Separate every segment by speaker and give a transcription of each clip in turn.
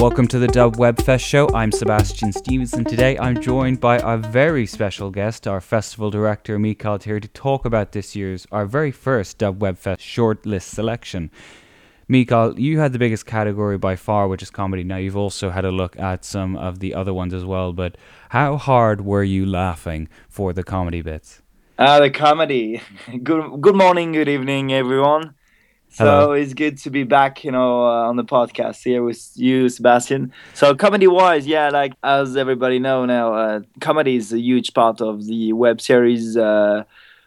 Speaker 1: Welcome to the Dub Webfest show. I'm Sebastian Stevens, and today I'm joined by our very special guest, our festival director Mikael, here to talk about this year's, our very first Dub Web Webfest shortlist selection. Mikael, you had the biggest category by far, which is comedy. Now you've also had a look at some of the other ones as well, but how hard were you laughing for the comedy bits?
Speaker 2: Uh, the comedy. Good good morning, good evening, everyone. So it's good to be back, you know, uh, on the podcast here with you, Sebastian. So comedy wise, yeah, like as everybody know now, uh, comedy is a huge part of the web series uh,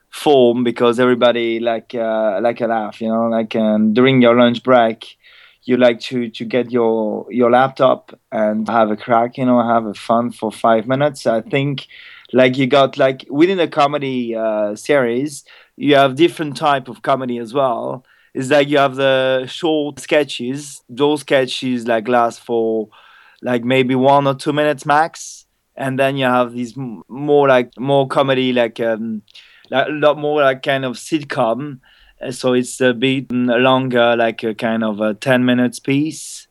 Speaker 2: form because everybody like uh, like a laugh, you know, like um, during your lunch break, you like to to get your your laptop and have a crack, you know, have a fun for five minutes. I think like you got like within a comedy uh, series, you have different type of comedy as well is like you have the short sketches. Those sketches like last for like maybe one or two minutes max, and then you have these more like more comedy, like um, like a lot more like kind of sitcom. Uh, So it's a bit longer, like a kind of a ten minutes piece,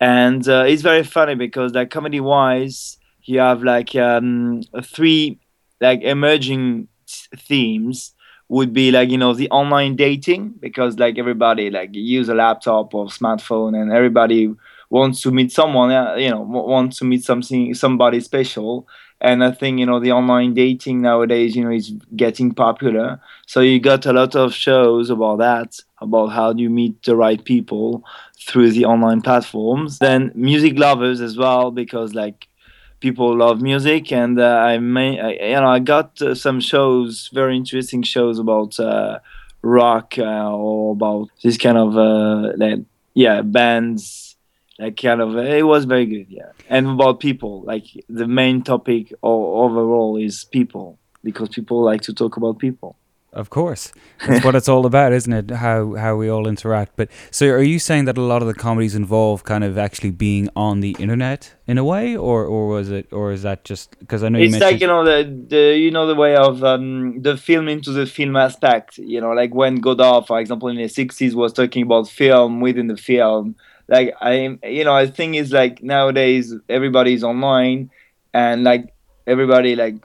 Speaker 2: and uh, it's very funny because like comedy wise, you have like um, three like emerging themes would be like you know the online dating because like everybody like use a laptop or smartphone and everybody wants to meet someone uh, you know wants to meet something somebody special. And i think you know the online dating nowadays you know is getting popular. So you got a lot of shows about that about how do you meet the right people through the online platforms. Then music lovers as well because like people love music and uh, i may I, you know i got uh, some shows very interesting shows about uh, rock uh, or about this kind of uh, like, yeah bands like kind of it was very good yeah. And about people like the main topic o- overall is people because people like to talk about people
Speaker 1: Of course, that's what it's all about, isn't it? How how we all interact. But so, are you saying that a lot of the comedies involve kind of actually being on the internet in a way, or or was it, or is that just because I know you
Speaker 2: it's
Speaker 1: mentioned
Speaker 2: like you know the, the you know the way of um, the film into the film aspect you know like when godard for example in the 60s was talking about film within the film like i you know i think is like nowadays everybody's online and like everybody like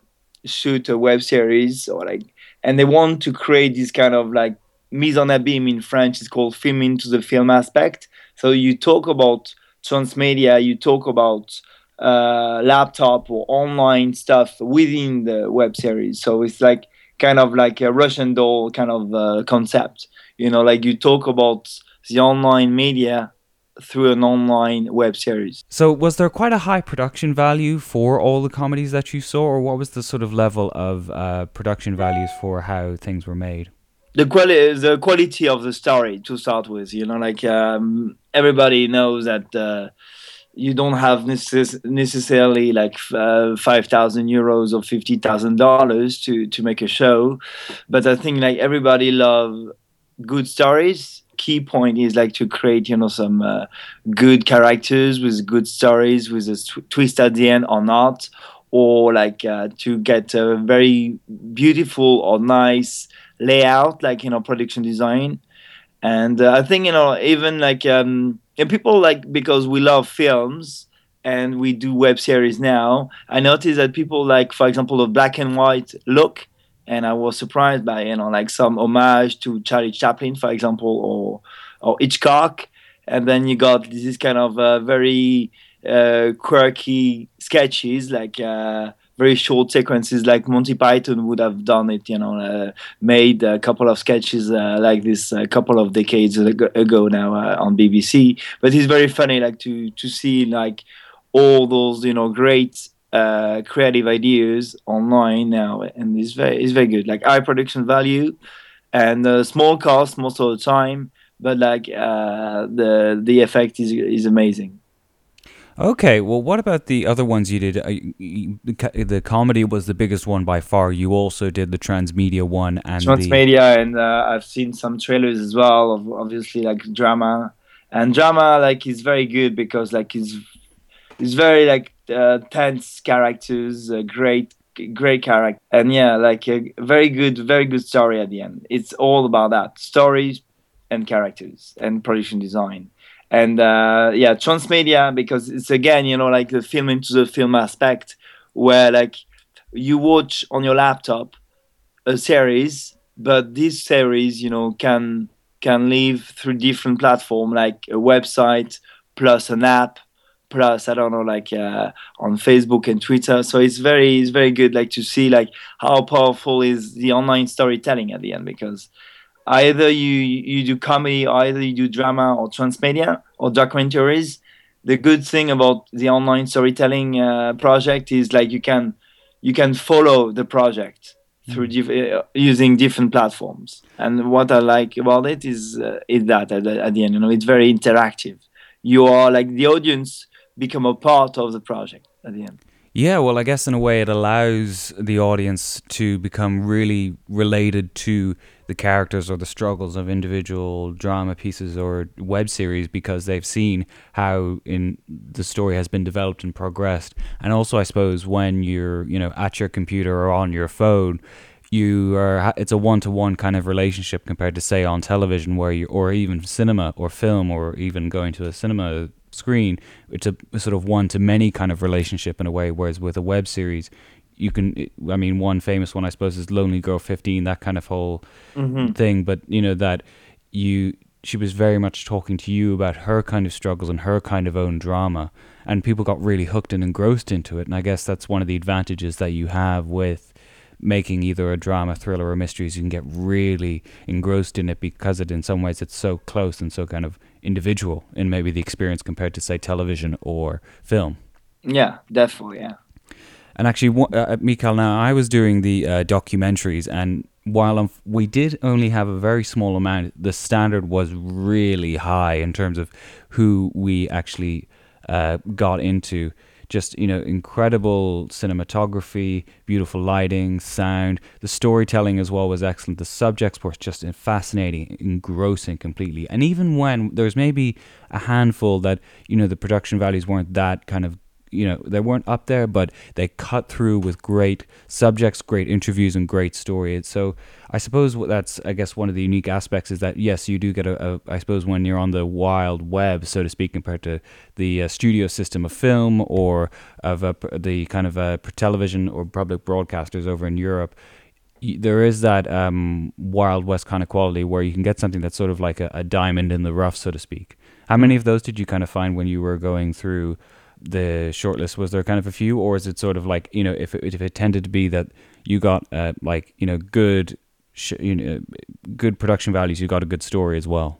Speaker 2: shoot a web series or like and they want to create this kind of like mise en abîme in french is called film into the film aspect so you talk about transmedia you talk about uh, laptop or online stuff within the web series. So it's like kind of like a Russian doll kind of uh, concept. You know, like you talk about the online media through an online web series.
Speaker 1: So, was there quite a high production value for all the comedies that you saw, or what was the sort of level of uh, production values for how things were made?
Speaker 2: The quality, the quality of the story to start with. You know, like um, everybody knows that. Uh, you don't have necess- necessarily like uh, 5000 euros or $50000 to to make a show but i think like everybody love good stories key point is like to create you know some uh, good characters with good stories with a tw- twist at the end or not or like uh, to get a very beautiful or nice layout like you know production design. And uh, i think you know even like um and people like because we love films and we do web series now i noticed that people like for example a black and white look and i was surprised by you know like some homage to charlie chaplin for example or or hitchcock. And then you got this kind of uh, very uh, quirky sketches like uh, very short sequences like monty python would have done it you know uh, made a couple of sketches uh, like this a couple of decades ago, now uh, on bbc but it's very funny like to to see like all those you know great uh, creative ideas online now and it's very it's very good like high production value and uh, small cost most of the time but like uh, the the effect is is amazing
Speaker 1: Okay, well, what about the other ones you did? Uh, the comedy was the biggest one by far. You also did the transmedia one and the
Speaker 2: transmedia and uh, i've seen some trailers as well of obviously like drama and drama like is very good because like it's it's very like uh, tense characters uh, great great character and yeah like a very good very good story at the end. It's all about that stories and characters and production design. And uh, yeah transmedia because it's again you know like the film into the film aspect where like you watch on your laptop a series but this series you know can can live through different platform like a website plus an app plus i don't know like uh, on facebook and twitter. So it's very it's very good like to see like how powerful is the online storytelling at the end because either you you do comedy either you do drama or transmedia or documentaries the good thing about the online storytelling uh, project is like you can you can follow the project through mm. diff- uh, using different platforms. And what i like about it is uh, is that at the, at the end you know it's very interactive. You are like the audience become a part of the project at the end
Speaker 1: yeah, well, I guess in a way it allows the audience to become really related to the characters or the struggles of individual drama pieces or web series because they've seen how in the story has been developed and progressed. And also, I suppose when you're, you know, at your computer or on your phone, you are it's a one-to-one kind of relationship compared to say on television where you or even cinema or film or even going to a cinema screen. It's a, a sort of one to many kind of relationship in a way. Whereas with a web series, you can. I mean, one famous one I suppose is Lonely Girl Fifteen. That kind of whole mm-hmm. thing. But you know that you she was very much talking to you about her kind of struggles and her kind of own drama and people got really hooked and engrossed into it and i guess that's one of the advantages that you have with making either a drama thriller or mysteries you can get really engrossed in it because it in some ways it's so close and so kind of individual in maybe the experience compared to say television or film.
Speaker 2: Yeah, definitely. Yeah.
Speaker 1: And actually, uh, uh Mikael, now I was doing the uh, documentaries, and while I'm, we did only have a very small amount, the standard was really high in terms of who we actually uh, got into just you know incredible cinematography, beautiful lighting, sound. The storytelling as well was excellent. The subjects were just fascinating, engrossing completely. And even when there's maybe a handful that you know the production values weren't that kind of you know they weren't up there, but they cut through with great subjects, great interviews, and great stories. So I suppose that's I guess one of the unique aspects is that yes, you do get a, a I suppose when you're on the wild web, so to speak, compared to the uh, studio system of film or of the kind of uh, television or public broadcasters over in Europe there is that um, wild west kind of quality where you can get something that's sort of like a, a, diamond in the rough, so to speak. How many of those did you kind of find when you were going through the shortlist? Was there kind of a few, or is it sort of like you know, if it, if it tended to be that you got uh, like you know good, sh- you know, good production values, you got a good story as well?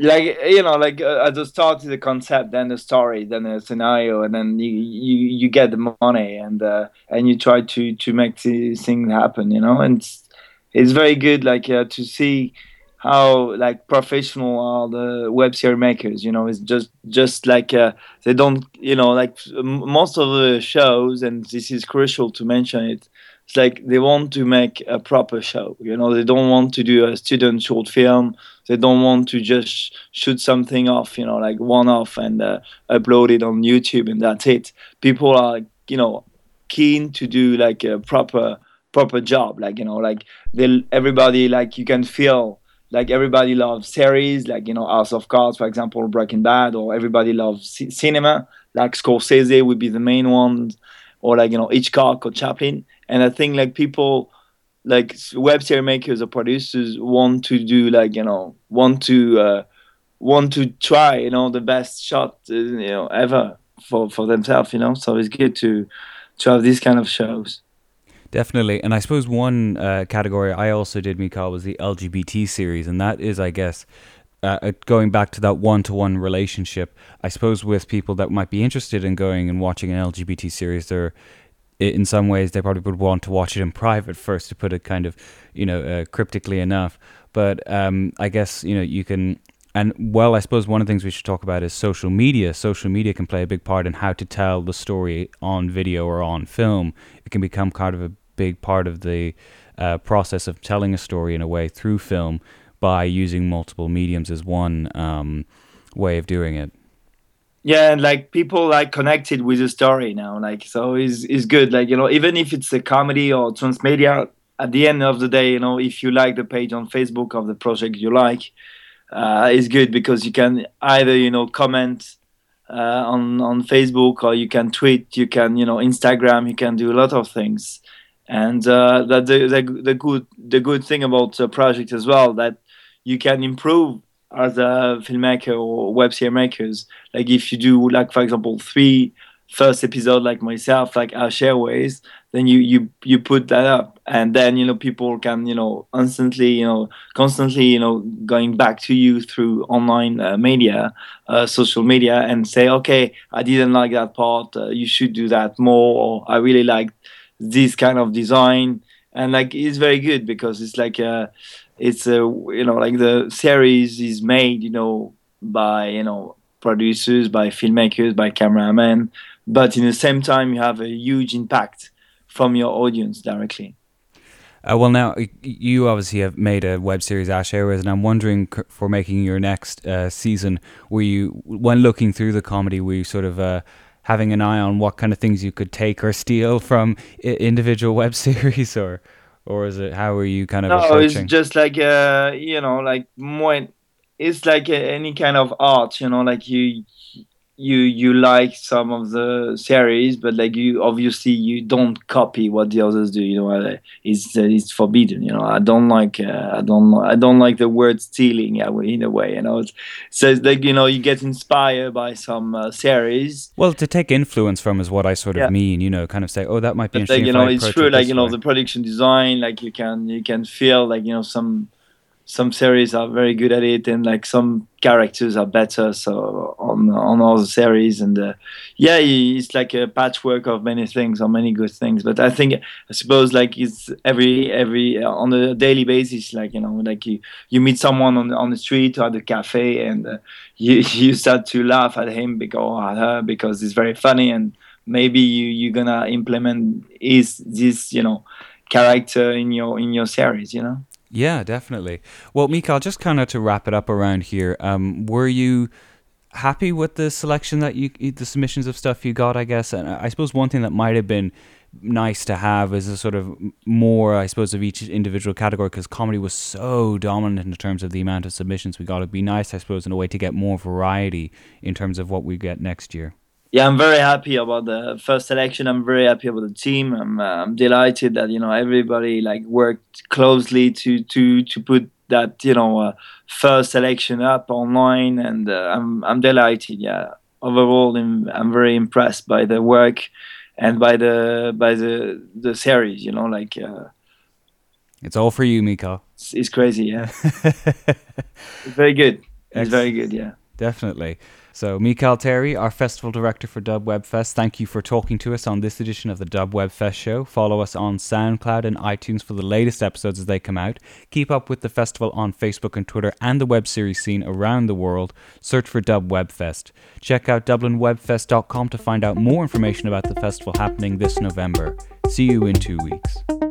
Speaker 2: Like you know, like uh, at the start the concept, then the story, then the scenario, and then you you, you get the money, and uh, and you try to to make the thing happen, you know, and it's, it's very good, like uh, to see how like professional are the web series makers you know? It's just just like uh, they don't you know like most of the shows and this is crucial to mention it it's like they want to make a proper show you know? They don't want to do a student short film. They don't want to just shoot something off you know like one off and uh, upload it on youtube and that's it. People are you know keen to do like a proper proper job like you know like they everybody like you can feel like everybody loves series like you know house of cards for example breaking bad or everybody loves c- cinema. Like scorsese would be the main one or like you know hitchcock or chaplin. And i think like people like web series makers or producers want to do like you know want to uh, want to try you know the best shot uh, you know ever for for themselves you know? So it's good to to have these kind of shows
Speaker 1: Definitely, and I suppose one uh, category I also did, Mikael, was the LGBT series, and that is, I guess, uh, uh going back to that one-to-one relationship. I suppose with people that might be interested in going and watching an LGBT series, they're in some ways they probably would want to watch it in private first, to put it kind of, you know, uh, cryptically enough. But um, I guess you know you can and well, I suppose one of the things we should talk about is social media. Social media can play a big part in how to tell the story on video or on film. It can become kind of a big part of the uh, process of telling a story in a way through film by using multiple mediums is one um, way of doing it.
Speaker 2: Yeah, and like people like connected with the story now, like so is is good. Like you know, even if it's a comedy or transmedia, at the end of the day, you know, if you like the page on Facebook of the project you like, uh, it's good because you can either you know comment uh, on on Facebook or you can tweet, you can you know Instagram, you can do a lot of things, and uh, that the, the the good the good thing about the project as well that you can improve as a filmmaker or web series makers. Like if you do like for example three first episode like myself like Ash Airways then you you you put that up and then you know people can you know instantly you know constantly you know going back to you through online uh, media uh, social media and say okay i didn't like that part uh, you should do that more or i really like this kind of design. And like it's very good because it's like a uh, it's a you know like the series is made you know by you know producers by filmmakers by cameramen. But in the same time you have a huge impact from your audience directly.
Speaker 1: Uh, well, now you obviously have made a web series Ash Airways, and I'm wondering for making your next uh, season, were you when looking through the comedy, were you sort of uh, having an eye on what kind of things you could take or steal from I- individual web series, or or is it how are you kind of?
Speaker 2: No,
Speaker 1: approaching?
Speaker 2: it's just like uh, you know, like more. It's like any kind of art, you know, like you you you like some of the series, but like you obviously you don't copy what the others do. You know, it's uh, it's forbidden. You know, I don't like uh, I don't I don't like the word stealing. in a way, you know, it's, so it's like you know you get inspired by some uh, series.
Speaker 1: Well, to take influence from is what I sort of yeah. mean. You know, kind of say, oh, that might be but,
Speaker 2: interesting. Like, you know, it's true. Like you know, way. the production design, like you can you can feel like you know some some series are very good at it and like some characters are better so on on all the series. And uh, yeah it's like a patchwork of many things or many good things. But i think i suppose like it's every every uh, on a daily basis like you know like you you meet someone on on the street or at the cafe and uh, you you start to laugh at him because at her because it's very funny. And maybe you you're gonna implement is this you know character in your in your series you know
Speaker 1: yeah, definitely. Well, Mikael, just kind of to wrap it up around here, um, were you happy with the selection that you, the submissions of stuff you got? I guess, and I suppose one thing that might have been nice to have is a sort of more, I suppose, of each individual category because comedy was so dominant in terms of the amount of submissions we got. It'd be nice, I suppose, in a way to get more variety in terms of what we get next year
Speaker 2: yeah, I'm very happy about the first selection. I'm very happy about the team. I'm, uh, I'm delighted that you know everybody like worked closely to to to put that you know uh, first selection up online, and uh, I'm I'm delighted. Yeah, overall, I'm, I'm very impressed by the work and by the by the the series. You know, like uh,
Speaker 1: it's all for you, Mika.
Speaker 2: It's, it's crazy. Yeah, it's very good. It's very good. Yeah,
Speaker 1: definitely. So, Mikael Terry, our festival director for Dub Web Fest, thank you for talking to us on this edition of the Dub Web Fest show. Follow us on SoundCloud and iTunes for the latest episodes as they come out. Keep up with the festival on Facebook and Twitter and the web series scene around the world. Search for Dub Web Fest. Check out DublinWebFest.com to find out more information about the festival happening this November. See you in two weeks.